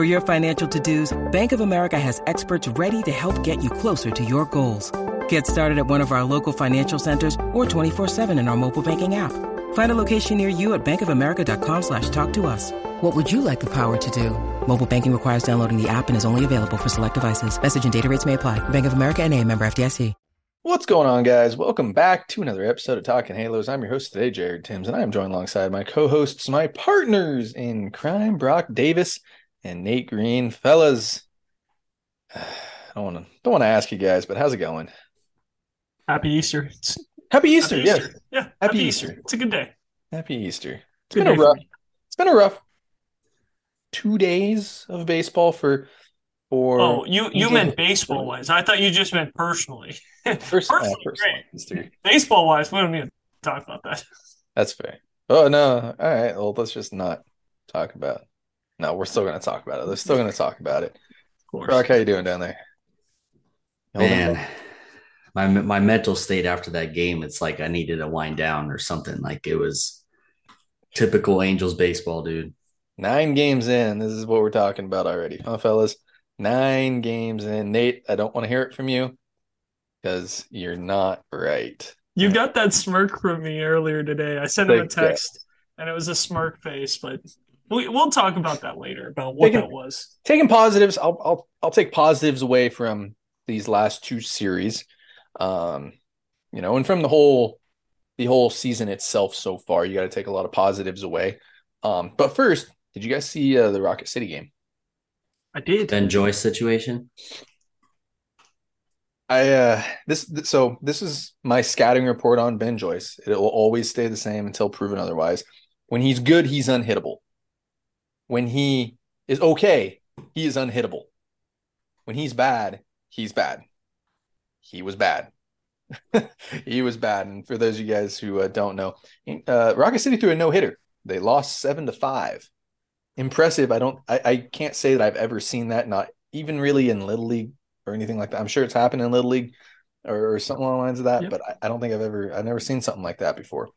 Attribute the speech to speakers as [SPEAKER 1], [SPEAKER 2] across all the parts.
[SPEAKER 1] For your financial to-dos, Bank of America has experts ready to help get you closer to your goals. Get started at one of our local financial centers or 24-7 in our mobile banking app. Find a location near you at bankofamerica.com slash talk to us. What would you like the power to do? Mobile banking requires downloading the app and is only available for select devices. Message and data rates may apply. Bank of America and a member FDIC.
[SPEAKER 2] What's going on, guys? Welcome back to another episode of Talking Halos. I'm your host today, Jared Tims, and I am joined alongside my co-hosts, my partners in crime, Brock Davis and Nate Green. Fellas, I don't want to don't want to ask you guys, but how's it going?
[SPEAKER 3] Happy Easter. It's,
[SPEAKER 2] Happy Easter,
[SPEAKER 3] happy
[SPEAKER 2] yes.
[SPEAKER 3] Easter. Yeah.
[SPEAKER 2] Happy Easter.
[SPEAKER 3] It's a good day.
[SPEAKER 2] Happy Easter. It's
[SPEAKER 3] Good
[SPEAKER 2] been a rough. It's been a rough two days of baseball for for.
[SPEAKER 3] Oh, you you meant baseball wise. I thought you just meant personally.
[SPEAKER 2] First,
[SPEAKER 3] personally,
[SPEAKER 2] uh, first
[SPEAKER 3] Baseball wise, we don't need to talk about that.
[SPEAKER 2] That's fair. Oh no! All right. Well, let's just not talk about. No, we're still going to talk about it. They're still going to talk about it.
[SPEAKER 3] Of course.
[SPEAKER 2] Brock, how you doing down there? Holding
[SPEAKER 4] Man,
[SPEAKER 2] up?
[SPEAKER 4] my my mental state after that game, it's like I needed to wind down or something. Like it was typical Angels baseball, dude.
[SPEAKER 2] Nine games in. This is what we're talking about already, huh, fellas? Nine games in. Nate, I don't want to hear it from you because you're not right.
[SPEAKER 3] You got that smirk from me earlier today. I sent him a text and it was a smirk face, but we, we'll talk about that later about what
[SPEAKER 2] Taking-
[SPEAKER 3] that was.
[SPEAKER 2] Taking positives, I'll I'll I'll take positives away from these last two series. Um, you know, and from the whole the whole season itself so far, you got to take a lot of positives away. Um, but first, did you guys see uh, the Rocket City game?
[SPEAKER 3] I did.
[SPEAKER 4] Ben Joyce situation.
[SPEAKER 2] I uh this th- so this is my scouting report on Ben Joyce. It will always stay the same until proven otherwise. When he's good, he's unhittable. When he is okay, he is unhittable. When he's bad, he's bad. He was bad. he was bad. And for those of you guys who uh, don't know, uh, Rocket City threw a no hitter. They lost seven to five. impressive. I don't I, I can't say that I've ever seen that, not even really in Little League or anything like that. I'm sure it's happened in Little League or, or something along the lines of that,
[SPEAKER 3] Yep.
[SPEAKER 2] but I, I don't think I've ever I've never seen something like that before.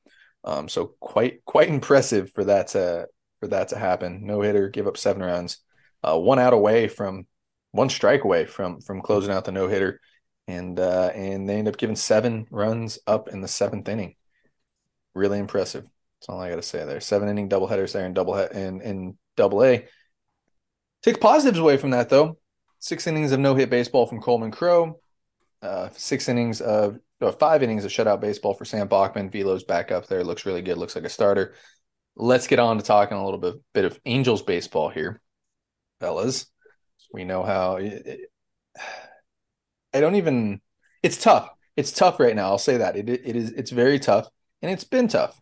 [SPEAKER 2] Um, so quite quite impressive for that to for that to happen. No hitter, give up seven runs, uh, one out away from one strike away from from closing out the no hitter, and uh, and they end up giving seven runs up in the seventh inning. Really impressive. That's all I got to say there. Seven inning double headers there in double he- in in double A. Take positives away from that though. Six innings of no hit baseball from Coleman Crow. Uh, six innings of uh, five innings of shutout baseball for Sam Bachman. Velo's back up there. Looks really good. Looks like a starter. Let's get on to talking a little bit, bit of Angels baseball here, fellas. We know how. I don't even. It's tough. It's tough right now. I'll say that it it is. It's very tough, and it's been tough.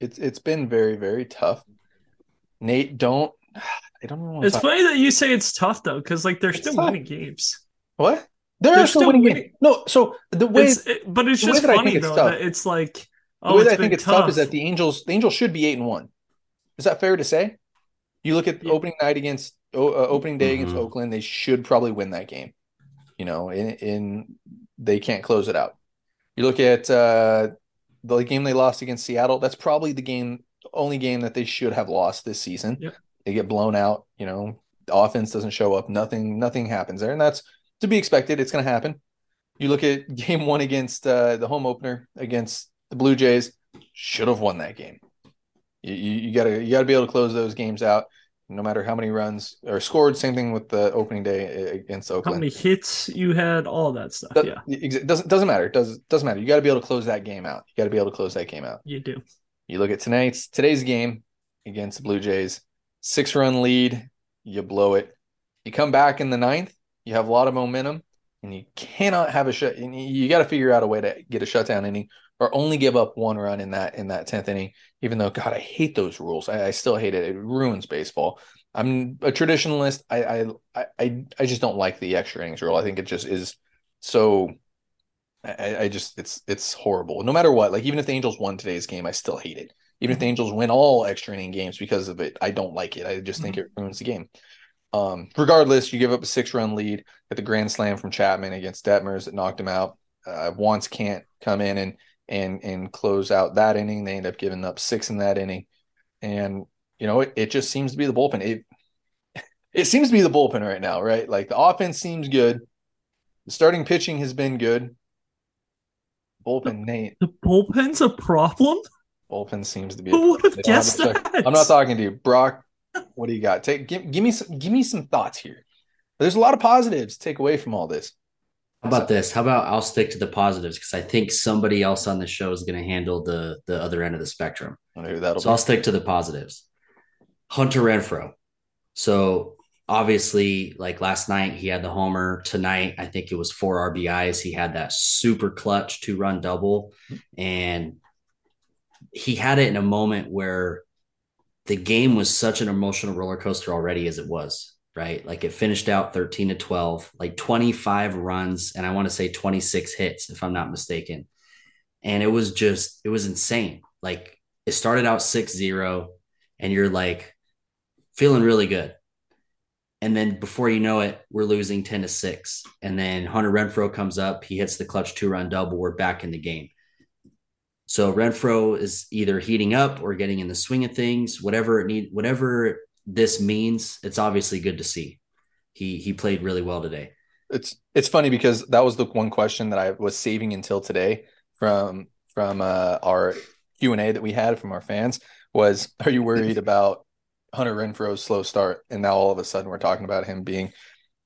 [SPEAKER 2] It's it's been very very tough. Nate, don't. I don't know.
[SPEAKER 3] It's funny that you say it's tough though, because like they're
[SPEAKER 2] It's
[SPEAKER 3] still
[SPEAKER 2] tough.
[SPEAKER 3] winning games.
[SPEAKER 2] What? They're,
[SPEAKER 3] They're
[SPEAKER 2] still
[SPEAKER 3] still
[SPEAKER 2] winning.
[SPEAKER 3] winning.
[SPEAKER 2] games. No, so the way
[SPEAKER 3] It's, it- but it's just
[SPEAKER 2] that I think
[SPEAKER 3] funny though that it's like,
[SPEAKER 2] the
[SPEAKER 3] oh,
[SPEAKER 2] way that I think it's tough. is that the Angels the Angels should be eight and one. Is that fair to say? You look at
[SPEAKER 3] Yeah.
[SPEAKER 2] opening night against uh, opening day against
[SPEAKER 4] Mhm.
[SPEAKER 2] Oakland, they should probably win that game. You know, in, in they can't close it out. You look at uh, the game they lost against Seattle. That's probably the game, only game that they should have lost this season.
[SPEAKER 3] Yep.
[SPEAKER 2] They get blown out. You know, the offense doesn't show up. Nothing, nothing happens there, and that's to be expected. It's going to happen. You look at game one against uh, the home opener against the Blue Jays. Should have won that game. You, you, gotta you gotta be able to close those games out, no matter how many runs are scored. Same thing with the opening day against Oakland.
[SPEAKER 3] how many hits you had, all that stuff.
[SPEAKER 2] Does-
[SPEAKER 3] yeah,
[SPEAKER 2] It doesn't doesn't matter. It does doesn't matter. You got to be able to close that game out. You got to be able to close that game out.
[SPEAKER 3] you do.
[SPEAKER 2] You look at tonight's today's game against the Blue Jays, six run lead, you blow it. You come back in the ninth, you have a lot of momentum, and you cannot have a shut. You you got to figure out a way to get a shutdown inning or only give up one run in that in that tenth inning. Even though God, I hate those rules. I, I still hate it. It ruins baseball. I'm a traditionalist. I, I I I just don't like the extra innings rule. I think it just is so. I, I just it's it's horrible. No matter what, like even if the Angels won today's game, I still hate it. Even if the Angels win all extra inning games because of it, I don't like it. I just think it ruins the game. Um, regardless, you give up a six run lead at the grand slam from Chapman against Detmers that knocked him out. Uh, Wantz can't come in and and and close out that inning. They end up giving up six in that inning, and you know it, it just seems to be the bullpen. It it seems to be the bullpen right now, right? Like the offense seems good, the starting pitching has been good. Bullpen, Nate.
[SPEAKER 3] The bullpen's a problem.
[SPEAKER 2] Bullpen seems to be.
[SPEAKER 3] Who would have
[SPEAKER 2] they don't have
[SPEAKER 3] guessed that?
[SPEAKER 2] I'm not talking to you, Brock. What do you got? Take give, give me some give me some thoughts here. There's a lot of positives to take away from all this.
[SPEAKER 4] How about this? How about I'll stick to the positives because I think somebody else on the show is going to handle the the other end of the spectrum.
[SPEAKER 2] I that'll
[SPEAKER 4] So I'll stick to the positives. Hunter Renfroe. So obviously, like last night, he had the homer. Tonight, I think it was four RBIs. He had that super clutch two run double. And he had it in a moment where the game was such an emotional roller coaster already as it was, right? Like it finished out 13 to 12, like 25 runs, and I want to say 26 hits, if I'm not mistaken. And it was just, it was insane. Like it started out 6 0, and you're like feeling really good. And then before you know it, we're losing 10 to 6. And then Hunter Renfroe comes up, he hits the clutch two run double. We're back in the game. So Renfroe is either heating up or getting in the swing of things, whatever it need, whatever this means, it's obviously good to see. He he played really well today.
[SPEAKER 2] It's it's funny because that was the one question that I was saving until today from from uh, our Q and A that we had from our fans was, are you worried about Hunter Renfroe's slow start? And now all of a sudden we're talking about him being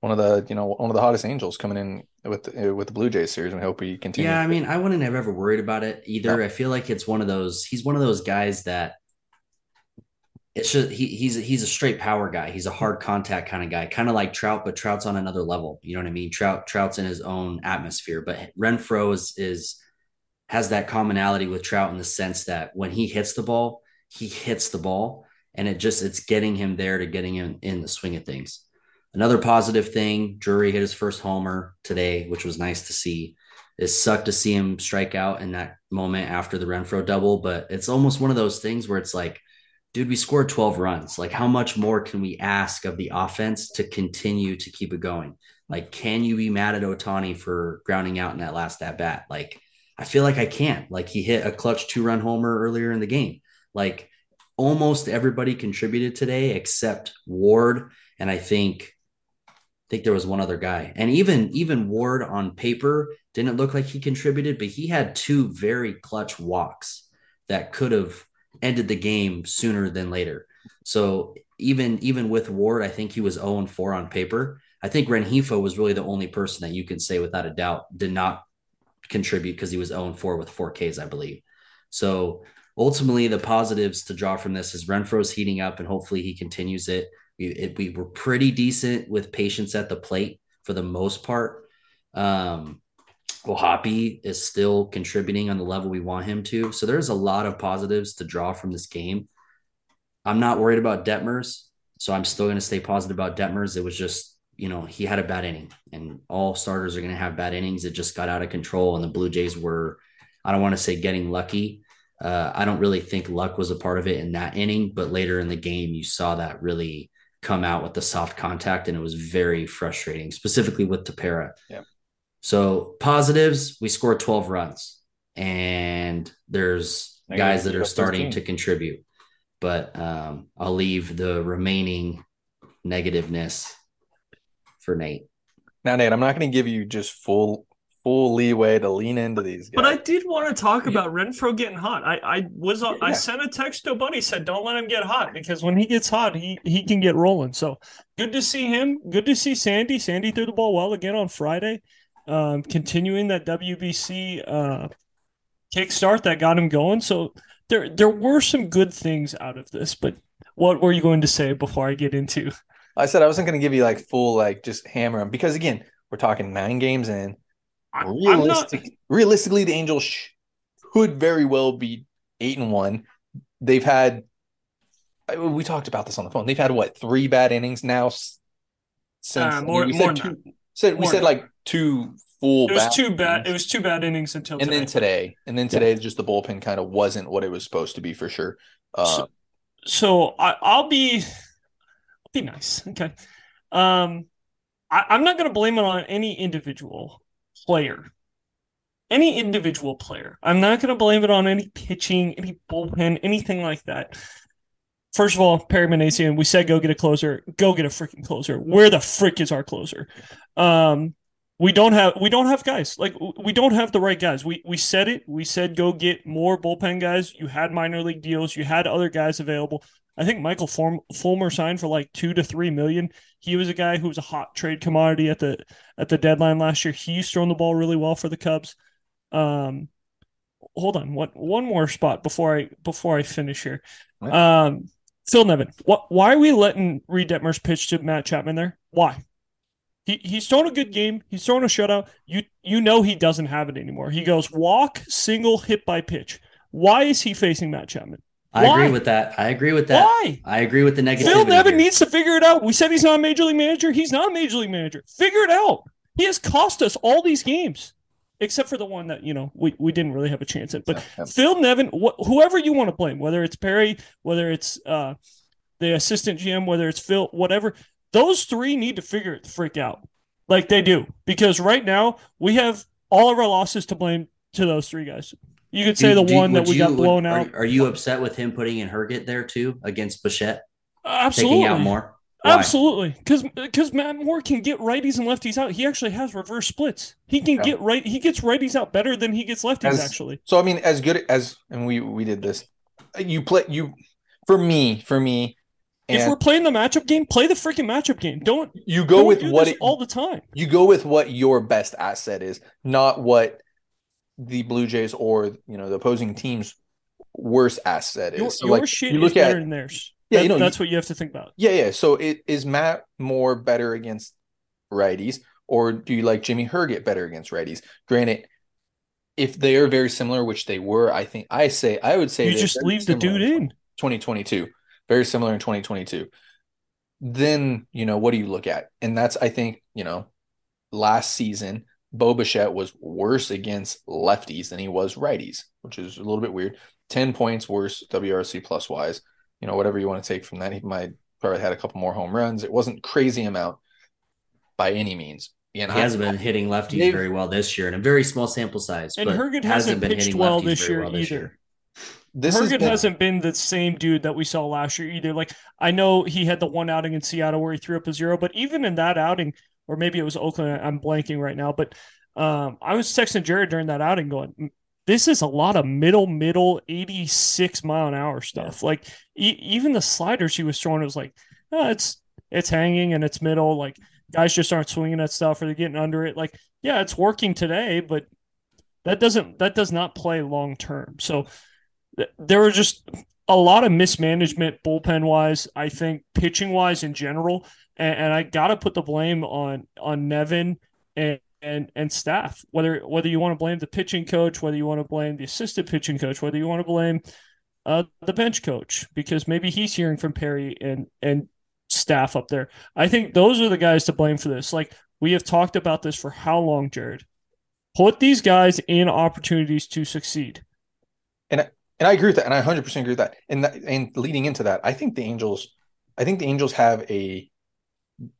[SPEAKER 2] one of the you know one of the hottest angels coming in with the, with the Blue Jays series. And we hope he continues.
[SPEAKER 4] Yeah, I mean, I wouldn't have ever worried about it either.
[SPEAKER 2] No.
[SPEAKER 4] I feel like it's one of those. He's one of those guys that it's just he, he's he's a straight power guy. He's a hard contact kind of guy, kind of like Trout, but Trout's on another level. You know what I mean? Trout Trout's in his own atmosphere, but Renfroe is is has that commonality with Trout in the sense that when he hits the ball, he hits the ball, and it just it's getting him there to getting him in the swing of things. Another positive thing, Drury hit his first homer today, which was nice to see. It sucked to see him strike out in that moment after the Renfroe double, but it's almost one of those things where it's like dude, we scored 12 runs. Like, how much more can we ask of the offense to continue to keep it going? Like, can you be mad at Ohtani for grounding out in that last at bat? Like, I feel like I can't. Like, he hit a clutch two run homer earlier in the game. Like, almost everybody contributed today except Ward. And I think, I think there was one other guy. And even, even Ward on paper didn't look like he contributed, but he had two very clutch walks that could have ended the game sooner than later. So even even with Ward, I think he was 0 and 4 on paper. I think Rengifo was really the only person that you can say without a doubt did not contribute because he was 0 and 4 with four Ks, I believe. So ultimately, the positives to draw from this is Renfroe's heating up, and hopefully he continues it. We, it, we were pretty decent with patience at the plate for the most part. Um, O'Hoppe is still contributing on the level we want him to. So there's a lot of positives to draw from this game. I'm not worried about Detmers, so I'm still going to stay positive about Detmers. It was just, you know, he had a bad inning, and all starters are going to have bad innings. It just got out of control, and the Blue Jays were, I don't want to say getting lucky. Uh, I don't really think luck was a part of it in that inning, but later in the game, you saw that really come out with the soft contact, and it was very frustrating, specifically with Tepera.
[SPEAKER 2] Yeah.
[SPEAKER 4] So positives, we scored 12 runs and there's guys that are starting to contribute. But um, I'll leave the remaining negativeness for Nate.
[SPEAKER 2] Now, Nate, I'm not going to give you just full full leeway to lean into these guys.
[SPEAKER 3] But I did want to talk about Renfroe getting hot. I, I was yeah. I sent a text to a buddy said don't let him get hot because when he gets hot he he can get rolling. So good to see him. Good to see Sandy. Sandy threw the ball well again on Friday um, continuing that WBC uh, kickstart that got him going. So there there were some good things out of this. But what were you going to say before I get into?
[SPEAKER 2] I said I wasn't going to give you like full like just hammer him because again we're talking nine games in. Realistic, not... realistically, the Angels sh- could very well be eight and one. They've had we talked about this on the phone. They've had what three bad innings now
[SPEAKER 3] since uh, more, more
[SPEAKER 2] two, said we said like two full.
[SPEAKER 3] It was two bad. It was two bad innings until
[SPEAKER 2] and
[SPEAKER 3] today.
[SPEAKER 2] then today, and then today, yeah. just the bullpen kind of wasn't what it was supposed to be for sure. Uh,
[SPEAKER 3] so, so I, will be, I'll be nice. Okay, um, I, I'm not going to blame it on any individual player. Any individual player. I'm not going to blame it on any pitching, any bullpen, anything like that. First of all, Perry Minasian, we said go get a closer. Go get a freaking closer. Where the frick is our closer? Um, we don't have we don't have guys like we don't have the right guys. We we said it. We said go get more bullpen guys. You had minor league deals. You had other guys available. I think Michael Form, Fulmer signed for like two to three million. He was a guy who was a hot trade commodity at the at the deadline last year. He's thrown the ball really well for the Cubs. Um, hold on, what one more spot before I before I finish here. Um, Phil Nevin, what? Why are we letting Reid Detmers pitch to Matt Chapman there? Why? He he's thrown a good game. He's thrown a shutout. You you know he doesn't have it anymore. He goes walk, single, hit by pitch. Why is he facing Matt Chapman?
[SPEAKER 4] I agree with that. I agree with that. Why? I agree with the negative.
[SPEAKER 3] Phil Nevin here. needs to figure it out. We said he's not a major league manager. He's not a major league manager. Figure it out. He has cost us all these games, except for the one that you know we, we didn't really have a chance at. But Phil Nevin, wh- whoever you want to blame, whether it's Perry, whether it's uh, the assistant GM, whether it's Phil, whatever, those three need to figure it the freak out. Like they do. Because right now we have all of our losses to blame to those three guys. You could say do, the do, one that we you, got blown
[SPEAKER 4] would,
[SPEAKER 3] out.
[SPEAKER 4] Are, are, you upset with him putting in Herget there too against Bichette?
[SPEAKER 3] absolutely.
[SPEAKER 4] Taking out more?
[SPEAKER 3] Why? Absolutely. Because because Matt Moore can get righties and lefties out. He actually has reverse splits. He can yeah. get right he gets righties out better than he gets lefties
[SPEAKER 2] as,
[SPEAKER 3] actually.
[SPEAKER 2] So I mean as good as and we we did this. You play you for me, for me,
[SPEAKER 3] if we're playing the matchup game, play the freaking matchup game. Don't
[SPEAKER 2] you go don't with what it,
[SPEAKER 3] all the time.
[SPEAKER 2] You go with what your best asset is, not what the Blue Jays or you know the opposing team's worst asset is.
[SPEAKER 3] Your, so your like, shit you look is better at, than theirs. Yeah, that, you know that's what you have to think about.
[SPEAKER 2] Yeah, yeah. So it is Matt Moore better against righties, or do you like Jimmy Herget better against righties? Granted, if they are very similar, which they were, I think I say I would say
[SPEAKER 3] you just leave the dude in
[SPEAKER 2] 2022 very similar in 2022. Then, you know, what do you look at? And that's, I think, you know, last season, Bo Bichette was worse against lefties than he was righties, which is a little bit weird. 10 points worse WRC plus wise. You know, whatever you want to take from that. He might probably had a couple more home runs. It wasn't crazy amount by any means.
[SPEAKER 4] And he hasn't been hitting lefties very well this year in a very small sample size.
[SPEAKER 3] And Herget hasn't, hasn't been pitched well this year well this either. Year. This Herget been... hasn't been the same dude that we saw last year either. Like I know he had the one outing in Seattle where he threw up a zero, but even in that outing, or maybe it was Oakland, I'm blanking right now, but um, I was texting Jared during that outing going, this is a lot of middle, middle 86 mile an hour stuff. Yeah. Like e- even the sliders he was throwing, it was like, oh, it's, it's hanging and it's middle. Like guys just aren't swinging that stuff or they're getting under it. Like, yeah, it's working today, but that doesn't, that does not play long term. So th- there were just a lot of mismanagement bullpen wise, I think pitching wise in general. And, and I got to put the blame on, on Nevin and, and and staff. Whether whether you want to blame the pitching coach, whether you want to blame the assistant pitching coach, whether you want to blame uh, the bench coach because maybe he's hearing from Perry and and staff up there. I think those are the guys to blame for this. Like we have talked about this for how long, Jared? Put these guys in opportunities to succeed.
[SPEAKER 2] And and I agree with that, and I 100 percent agree with that. And that, and leading into that, I think the Angels, I think the Angels have a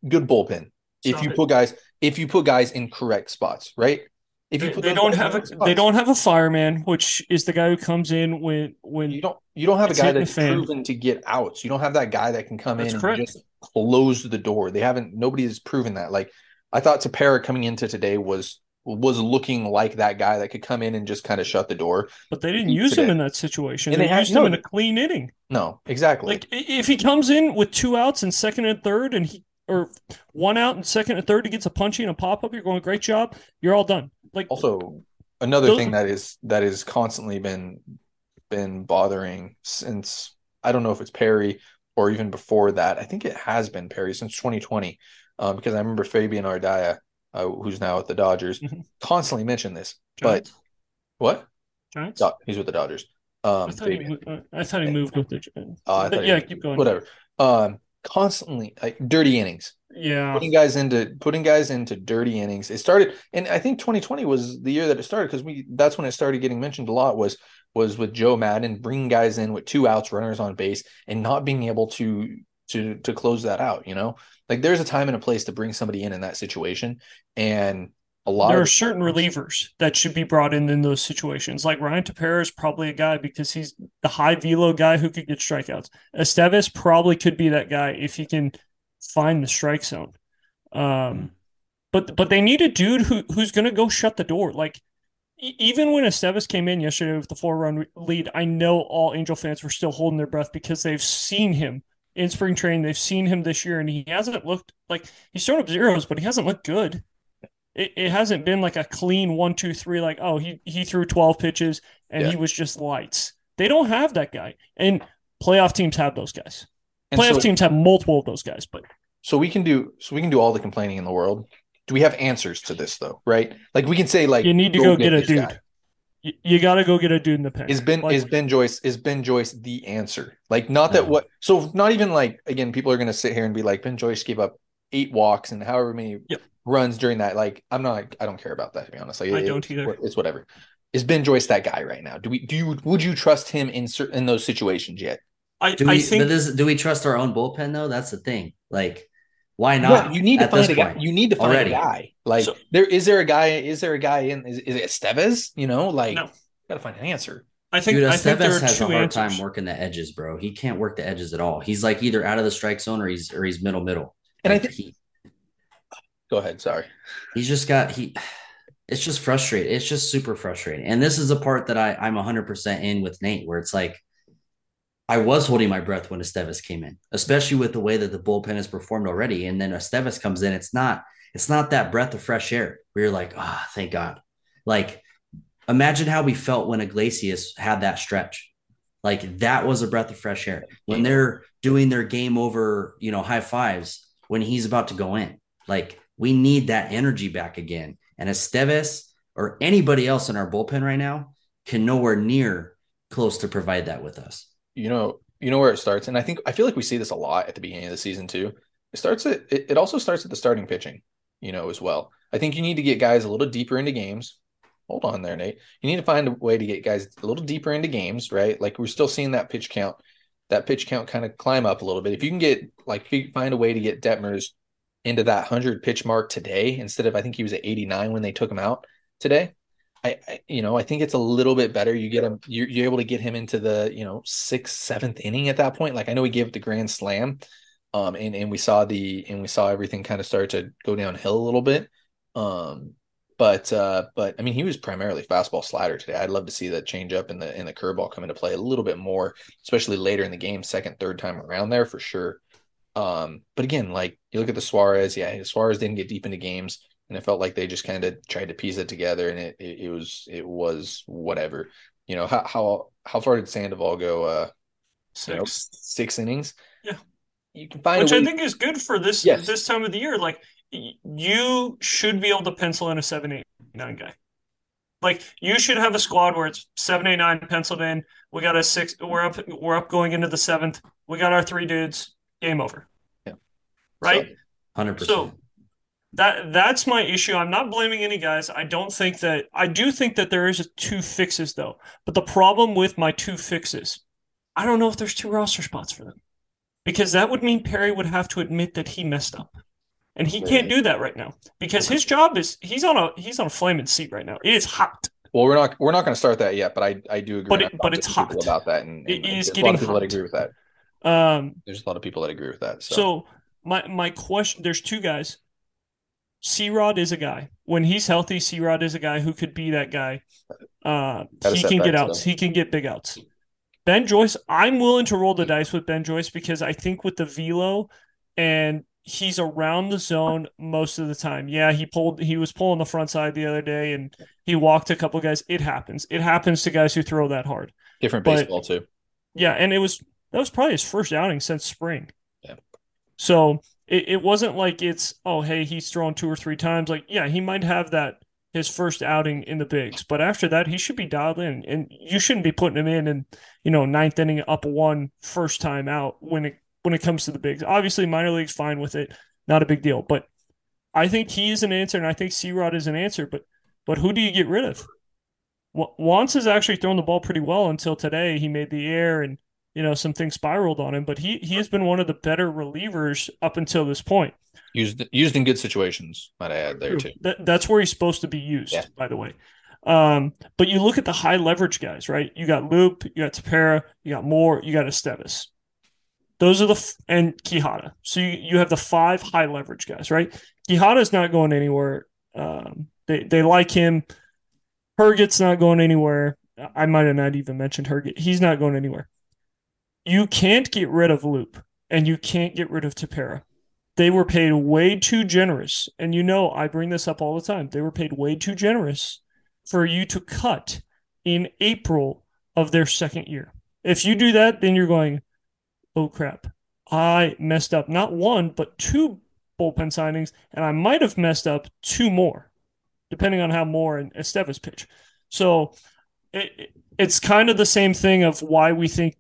[SPEAKER 2] good bullpen. If you put guys, if you put guys in correct spots, right? If
[SPEAKER 3] you they, they don't have a spots, they don't have a fireman, which is the guy who comes in when when
[SPEAKER 2] you don't you don't have a guy that's proven to get outs. You don't have that guy that can come that's in correct. and just close the door. They haven't nobody has proven that. Like I thought Tepera coming into today was was looking like that guy that could come in and just kind of shut the door.
[SPEAKER 3] But they didn't use today. him in that situation. And they, they used no, him in a clean inning.
[SPEAKER 2] No, exactly.
[SPEAKER 3] Like if he comes in with two outs and second and third, and he or one out and second and third, he gets a punchy and a pop up. You're going great job. You're all done. Like
[SPEAKER 2] also another those, thing that is that is constantly been been bothering since I don't know if it's Perry or even before that. I think it has been Perry since 2020, um, because I remember Fabian Ardaya, uh, who's now at the Dodgers, mm-hmm. constantly mentioned this. Giants? But what?
[SPEAKER 3] Giants?
[SPEAKER 2] he's with the Dodgers. Um, I thought,
[SPEAKER 3] he, uh, I thought he moved with the. Uh, yeah, keep going.
[SPEAKER 2] Whatever. Um, constantly like dirty innings.
[SPEAKER 3] Yeah.
[SPEAKER 2] Putting guys into putting guys into dirty innings. It started and I think 2020 was the year that it started because we that's when it started getting mentioned a lot was was with Joe Maddon bringing guys in with two outs, runners on base and not being able to to to close that out, you know? Like there's a time and a place to bring somebody in in that situation and a lot
[SPEAKER 3] there are certain relievers that should be brought in in those situations. Like Ryan Tepera is probably a guy because he's the high velo guy who could get strikeouts. Estevez probably could be that guy if he can find the strike zone. Um, but but they need a dude who who's going to go shut the door. Like even when Estevez came in yesterday with the four run lead, I know all Angel fans were still holding their breath because they've seen him in spring training. They've seen him this year, and he hasn't looked like he's thrown up zeros, but he hasn't looked good it, it hasn't been like a clean one, two, three, like, oh, he, he threw 12 pitches and yeah. he was just lights. They don't have that guy. And playoff teams have those guys. And playoff so, teams have multiple of those guys, but
[SPEAKER 2] so we can do so we can do all the complaining in the world. Do we have answers to this though? Right? Like we can say like
[SPEAKER 3] you need to go, go get, get, a dude. Guy. You, you got to go get a dude in the pen.
[SPEAKER 2] Is Ben
[SPEAKER 3] like,
[SPEAKER 2] is Ben Joyce is Ben Joyce the answer? Like not that what so not even like again people are going to sit here and be like Ben Joyce gave up eight walks and however many
[SPEAKER 3] yep
[SPEAKER 2] runs during that. Like I'm not, I don't care about that to be honest. Like
[SPEAKER 3] I
[SPEAKER 2] it,
[SPEAKER 3] don't either.
[SPEAKER 2] It's whatever. Is Ben Joyce that guy right now? Do we do you would you trust him in certain in those situations yet?
[SPEAKER 3] I,
[SPEAKER 4] do we,
[SPEAKER 3] I think
[SPEAKER 4] this, do we trust our own bullpen though? That's the thing. Like, why not?
[SPEAKER 2] Yeah, you need to find a guy. You need to find already. a guy. Like so, there is there a guy? Is there a guy in? Is, is it Estevez? You know, like no. gotta find an answer.
[SPEAKER 3] I think
[SPEAKER 4] Dude,
[SPEAKER 3] I think there
[SPEAKER 4] has
[SPEAKER 3] a hard
[SPEAKER 4] answers. time working the edges, bro. He can't work the edges at all. He's like either out of the strike zone or he's or he's middle middle.
[SPEAKER 2] And
[SPEAKER 4] like
[SPEAKER 2] I think he, Go ahead. Sorry.
[SPEAKER 4] He's just got he. It's just frustrating. It's just super frustrating. And this is a part that I I'm 100 percent in with Nate, where it's like. I was holding my breath when Estevez came in, especially with the way that the bullpen has performed already. And then Estevez comes in. It's not. It's not that breath of fresh air where you're like, ah, oh, thank God. Like, imagine how we felt when Iglesias had that stretch. Like that was a breath of fresh air when they're doing their game over, you know, high fives when he's about to go in. Like we need that energy back again. And Estevez or anybody else in our bullpen right now can nowhere near close to provide that with us.
[SPEAKER 2] You know, you know where it starts, and I think I feel like we see this a lot at the beginning of the season too. It starts at it, it also starts at the starting pitching, you know, as well. I think you need to get guys a little deeper into games. Hold on there, Nate. You need to find a way to get guys a little deeper into games, right? Like we're still seeing that pitch count that pitch count kind of climb up a little bit. If you can get like you find a way to get Detmers into that hundred pitch mark today instead of I think he was at 89 when they took him out today. I, I you know I think it's a little bit better. You get him you're, you're able to get him into the you know sixth seventh inning at that point. Like I know he gave the grand slam, um and and we saw the and we saw everything kind of start to go downhill a little bit. Um, but uh, but I mean, he was primarily fastball slider today. I'd love to see that change up and the and the curveball come into play a little bit more, especially later in the game, second, third time around there for sure. Um, but again, like you look at the Suarez, yeah, Suarez didn't get deep into games, and it felt like they just kind of tried to piece it together, and it, it, it was it was whatever. You know how how how far did Sandoval go? Uh,
[SPEAKER 3] Six.
[SPEAKER 2] You know, six innings.
[SPEAKER 3] Yeah,
[SPEAKER 2] you can find
[SPEAKER 3] which I think is good for this
[SPEAKER 2] yes.
[SPEAKER 3] this time of the year. Like you should be able to pencil in a seven, eight, nine guy. Like you should have a squad where it's seven, eight, nine penciled in. We got a six. We're up. We're up going into the seventh. We got our three dudes. Game over.
[SPEAKER 2] Yeah.
[SPEAKER 3] Right.
[SPEAKER 4] hundred percent.
[SPEAKER 3] So that that's my issue. I'm not blaming any guys. I don't think that. I do think that there is two fixes though. But the problem with my two fixes, I don't know if there's two roster spots for them, because that would mean Perry would have to admit that he messed up. And he can't do that right now because his job is he's on a he's on a flaming seat right now. It is hot.
[SPEAKER 2] Well, we're not we're not going to start that yet, but I I do agree.
[SPEAKER 3] But it- but it's hot.
[SPEAKER 2] about that, and, and
[SPEAKER 3] is
[SPEAKER 2] there's a lot of people that agree with that.
[SPEAKER 3] Um,
[SPEAKER 2] There's a lot of people that agree with that. So,
[SPEAKER 3] So my my question there's two guys. C Rod is a guy. When he's healthy, C Rod is a guy who could be that guy. Uh, he can get outs. He can get big outs. Ben Joyce, I'm willing to roll the dice with Ben Joyce because I think with the velo and he's around the zone most of the time. Yeah, he pulled he was pulling the front side the other day and he walked a couple guys. It happens. It happens to guys who throw that hard.
[SPEAKER 2] different
[SPEAKER 3] but-
[SPEAKER 2] baseball too.
[SPEAKER 3] Yeah, and it was that was probably his first outing since spring.
[SPEAKER 2] Yeah.
[SPEAKER 3] So it, it wasn't like it's oh hey he's thrown two or three times. Like yeah, he might have that his first outing in the bigs, but after that he should be dialed in, and you shouldn't be putting him in and you know ninth inning up one first time out when it when it comes to the bigs. Obviously, minor league's fine with it, not a big deal. But I think he is an answer, and I think C Rod is an answer. But but who do you get rid of? Wa- Wantz has actually thrown the ball pretty well until today. He made the air and you know some things spiraled on him, but he he has been one of the better relievers up until this point.
[SPEAKER 2] Used used in good situations, might I add there too.
[SPEAKER 3] That, that's where he's supposed to be used,
[SPEAKER 2] Yeah.
[SPEAKER 3] by the way. Um, but you look at the high leverage guys, right? You got Loup, you got Tepera, you got Moore, you got Estevez. Those are the f- and Quijada. So you, you have the five high leverage guys, right? Quijada's not going anywhere. Um, they they like him. Herget's not going anywhere. I might have not even mentioned Herget. He's not going anywhere. You can't get rid of Loup, and you can't get rid of Tepera they were paid way too generous. And you know, I bring this up all the time. They were paid way too generous for you to cut in April of their second year. If you do that, then you're going, oh crap, I messed up not one, but two bullpen signings, and I might have messed up two more, depending on how Moore and Estevez pitch. So it, it- it's kind of the same thing of why we think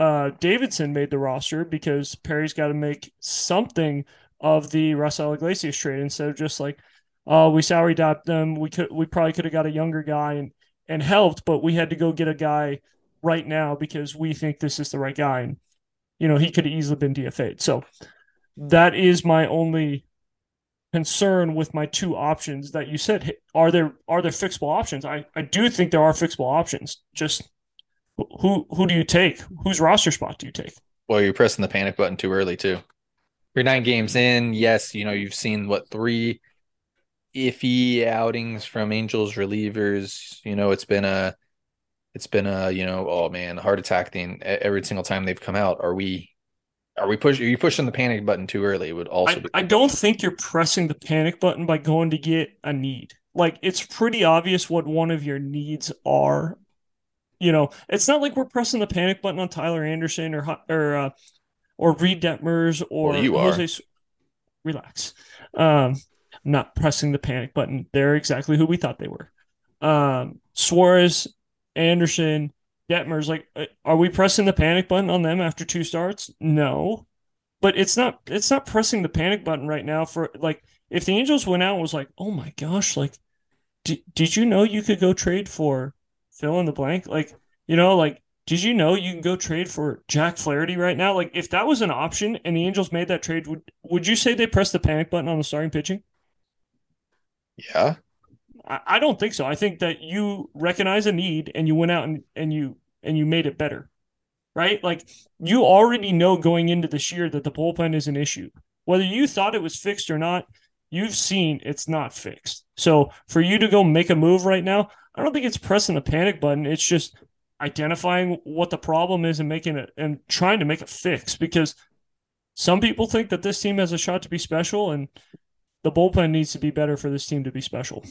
[SPEAKER 3] uh, Davidson made the roster because Perry's got to make something of the Raisel Iglesias trade instead of just like, oh, we salary dopped them. We could, we probably could have got a younger guy and and helped, but we had to go get a guy right now because we think this is the right guy. And you know, he could easily been DFA'd. So that is my only concern with my two options that you said. Are there are there fixable options? I I do think there are fixable options. Just who who do you take? Whose roster spot do you take?
[SPEAKER 2] Well, you're pressing the panic button too early too. You're nine games in. Yes, you know you've seen what three iffy outings from Angels relievers. You know it's been a, it's been a you know oh man heart attack thing every single time they've come out. Are we, are we pushing? Are you pushing the panic button too early? It would also
[SPEAKER 3] I,
[SPEAKER 2] be.
[SPEAKER 3] I don't think you're pressing the panic button by going to get a need. Like it's pretty obvious what one of your needs are. You know, it's not like we're pressing the panic button on Tyler Anderson or or uh, or Reid Detmers or
[SPEAKER 2] Well, you are.
[SPEAKER 3] Jose. Relax. Um, I'm not pressing the panic button. They're exactly who we thought they were. Um, Suarez, Anderson, Detmers. Like, uh, are we pressing the panic button on them after two starts? No but it's not it's not pressing the panic button right now for like if the Angels went out and was like, "Oh my gosh, like did, did you know you could go trade for fill in the blank?" Like, you know, like did you know you can go trade for Jack Flaherty right now? Like, if that was an option and the Angels made that trade, would would you say they pressed the panic button on the starting pitching?
[SPEAKER 2] Yeah.
[SPEAKER 3] I, don't think so. I think that you recognize a need and you went out and, and you and you made it better. Right? Like you already know going into this year that the bullpen is an issue. Whether you thought it was fixed or not, you've seen it's not fixed. So for you to go make a move right now, I don't think it's pressing the panic button. It's just identifying what the problem is and making it and trying to make a fix because some people think that this team has a shot to be special and the bullpen needs to be better for this team to be special.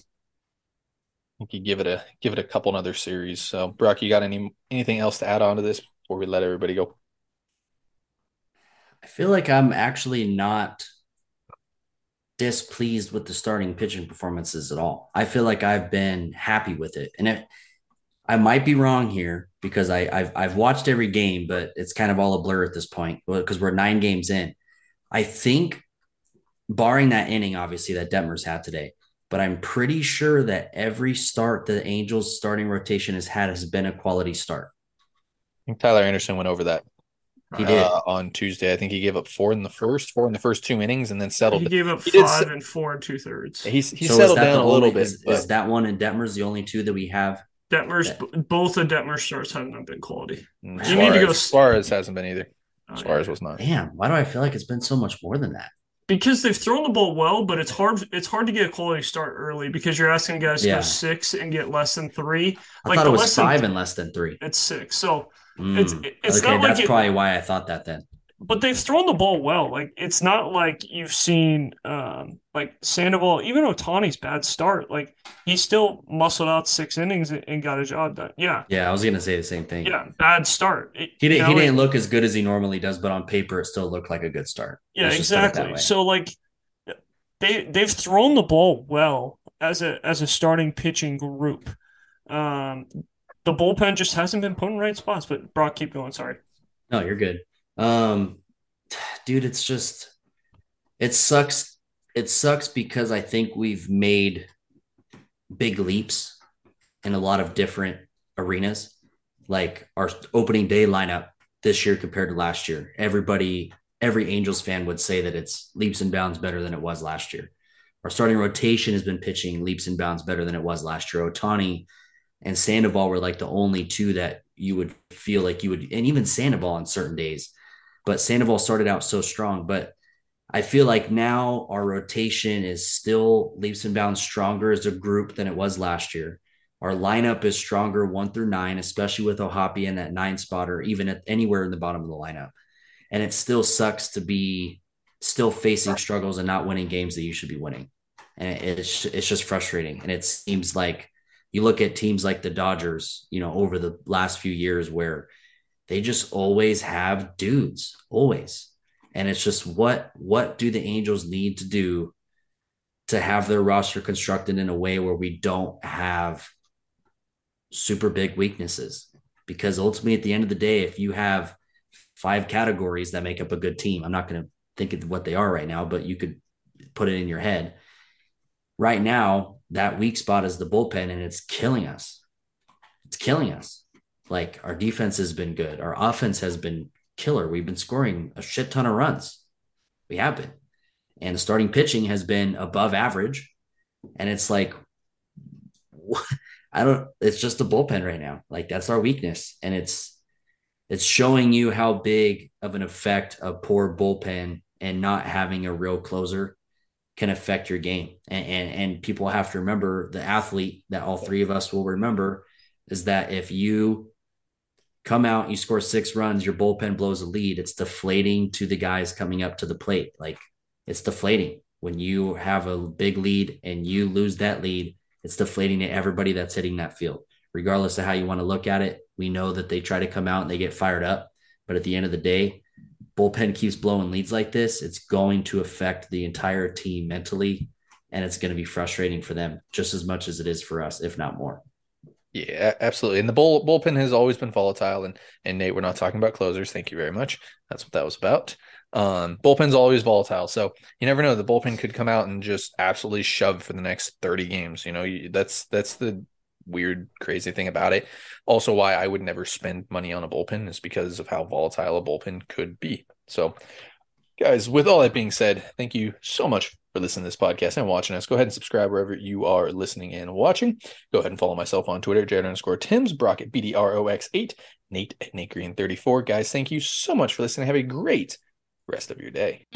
[SPEAKER 2] Think you give it a give it a couple another series. So Brock, you got any anything else to add on to this before we let everybody go?
[SPEAKER 4] I feel like I'm actually not displeased with the starting pitching performances at all. I feel like I've been happy with it. And I might be wrong here because I, have I've watched every game, but it's kind of all a blur at this point because we're nine games in. I think, barring that inning, obviously that Detmers had today, but I'm pretty sure that every start the Angels starting rotation has had has been a quality start.
[SPEAKER 2] I think Tyler Anderson went over that.
[SPEAKER 4] He did
[SPEAKER 2] uh, on Tuesday. I think he gave up four in the first, four in the first two innings, and then settled.
[SPEAKER 3] He gave up
[SPEAKER 2] he
[SPEAKER 3] five and four and two thirds.
[SPEAKER 2] He's he
[SPEAKER 4] So
[SPEAKER 2] settled down a little
[SPEAKER 4] only-
[SPEAKER 2] bit.
[SPEAKER 4] Is,
[SPEAKER 2] but-
[SPEAKER 4] is that one and Detmers the only two that we have?
[SPEAKER 3] Detmers,
[SPEAKER 4] Yeah.
[SPEAKER 3] both of Detmer starts have not been quality.
[SPEAKER 2] Mm,
[SPEAKER 3] You need to go-
[SPEAKER 2] Suarez hasn't been either.
[SPEAKER 3] Oh,
[SPEAKER 2] Suarez
[SPEAKER 3] yeah.
[SPEAKER 2] was not.
[SPEAKER 4] Damn, why do I feel like it's been so much more than that?
[SPEAKER 3] Because they've thrown the ball well, but it's hard. It's hard to get a quality start early because you're asking guys to go six and get less than three.
[SPEAKER 4] I
[SPEAKER 3] Like
[SPEAKER 4] thought
[SPEAKER 3] the
[SPEAKER 4] it was
[SPEAKER 3] than-
[SPEAKER 4] five and less than three.
[SPEAKER 3] It's six. So
[SPEAKER 4] Mm.
[SPEAKER 3] it's it's
[SPEAKER 4] okay,
[SPEAKER 3] not like
[SPEAKER 4] that's
[SPEAKER 3] it,
[SPEAKER 4] probably why I thought that then.
[SPEAKER 3] But they've thrown the ball well. Like it's not like you've seen um like Sandoval, even Ohtani's bad start. Like he still muscled out six innings and, got a job done. Yeah,
[SPEAKER 4] Yeah, I was gonna say the same thing.
[SPEAKER 3] yeah, bad start. It-
[SPEAKER 4] He didn't. He didn't
[SPEAKER 3] it-
[SPEAKER 4] look as good as he normally does, but on paper, it still looked like a good start.
[SPEAKER 3] Yeah,
[SPEAKER 4] Let's just put it that
[SPEAKER 3] exactly. So like they they've thrown the ball well as a as a starting pitching group. Um the bullpen just hasn't been put in right spots, but Brock, keep going. Sorry.
[SPEAKER 4] No, you're good. Um, dude, it's just it sucks. It sucks because I think we've made big leaps in a lot of different arenas. Like our opening day lineup this year compared to last year. Everybody, every Angels fan would say that it's leaps and bounds better than it was last year. Our starting rotation has been pitching leaps and bounds better than it was last year. Ohtani and Sandoval were like the only two that you would feel like you would, and even Sandoval on certain days. But Sandoval started out so strong. But I feel like now our rotation is still leaps and bounds stronger as a group than it was last year. Our lineup is stronger one through nine, especially with O'Hoppe in that nine spot or even at anywhere in the bottom of the lineup. And it still sucks to be still facing struggles and not winning games that you should be winning. And it's it's just frustrating. And it seems like you look at teams like the Dodgers, you know, over the last few years where they just always have dudes, always. And it's just what what do the Angels need to do to have their roster constructed in a way where we don't have super big weaknesses? Because ultimately, at the end of the day, if you have five categories that make up a good team, I'm not going to think of what they are right now, but you could put it in your head. Right now, that weak spot is the bullpen, and it's killing us. It's killing us. Like our defense has been good, our offense has been killer. We've been scoring a shit ton of runs. We have been. And the starting pitching has been above average. And it's like, I don't, it's just the bullpen right now. Like that's our weakness. And it's, it's showing you how big of an effect a poor bullpen and not having a real closer can affect your game. And, and, and people have to remember the athlete that all three of us will remember is that if you come out, you score six runs, your bullpen blows a lead, it's deflating to the guys coming up to the plate. Like it's deflating when you have a big lead and you lose that lead. It's deflating to everybody that's hitting that field, regardless of how you want to look at it. We know that they try to come out and they get fired up, but at the end of the day, bullpen keeps blowing leads like this. It's going to affect the entire team mentally, and it's going to be frustrating for them just as much as it is for us, if not more.
[SPEAKER 2] Yeah, absolutely. And the bull bullpen has always been volatile. And and Nate, we're not talking about closers. Thank you very much. That's what that was about. Um, bullpen's always volatile, so you never know. The bullpen could come out and just absolutely shove for the next thirty games. You know, you, that's that's the weird, crazy thing about it. Also, why I would never spend money on a bullpen is because of how volatile a bullpen could be. So, guys, with all that being said, thank you so much for listening to this podcast and watching us. Go ahead and subscribe wherever you are listening and watching. Go ahead and follow myself on Twitter, Jared underscore Tims, Brock at BDROX8, Nate at Nate Green 34. Guys, thank you so much for listening. Have a great rest of your day.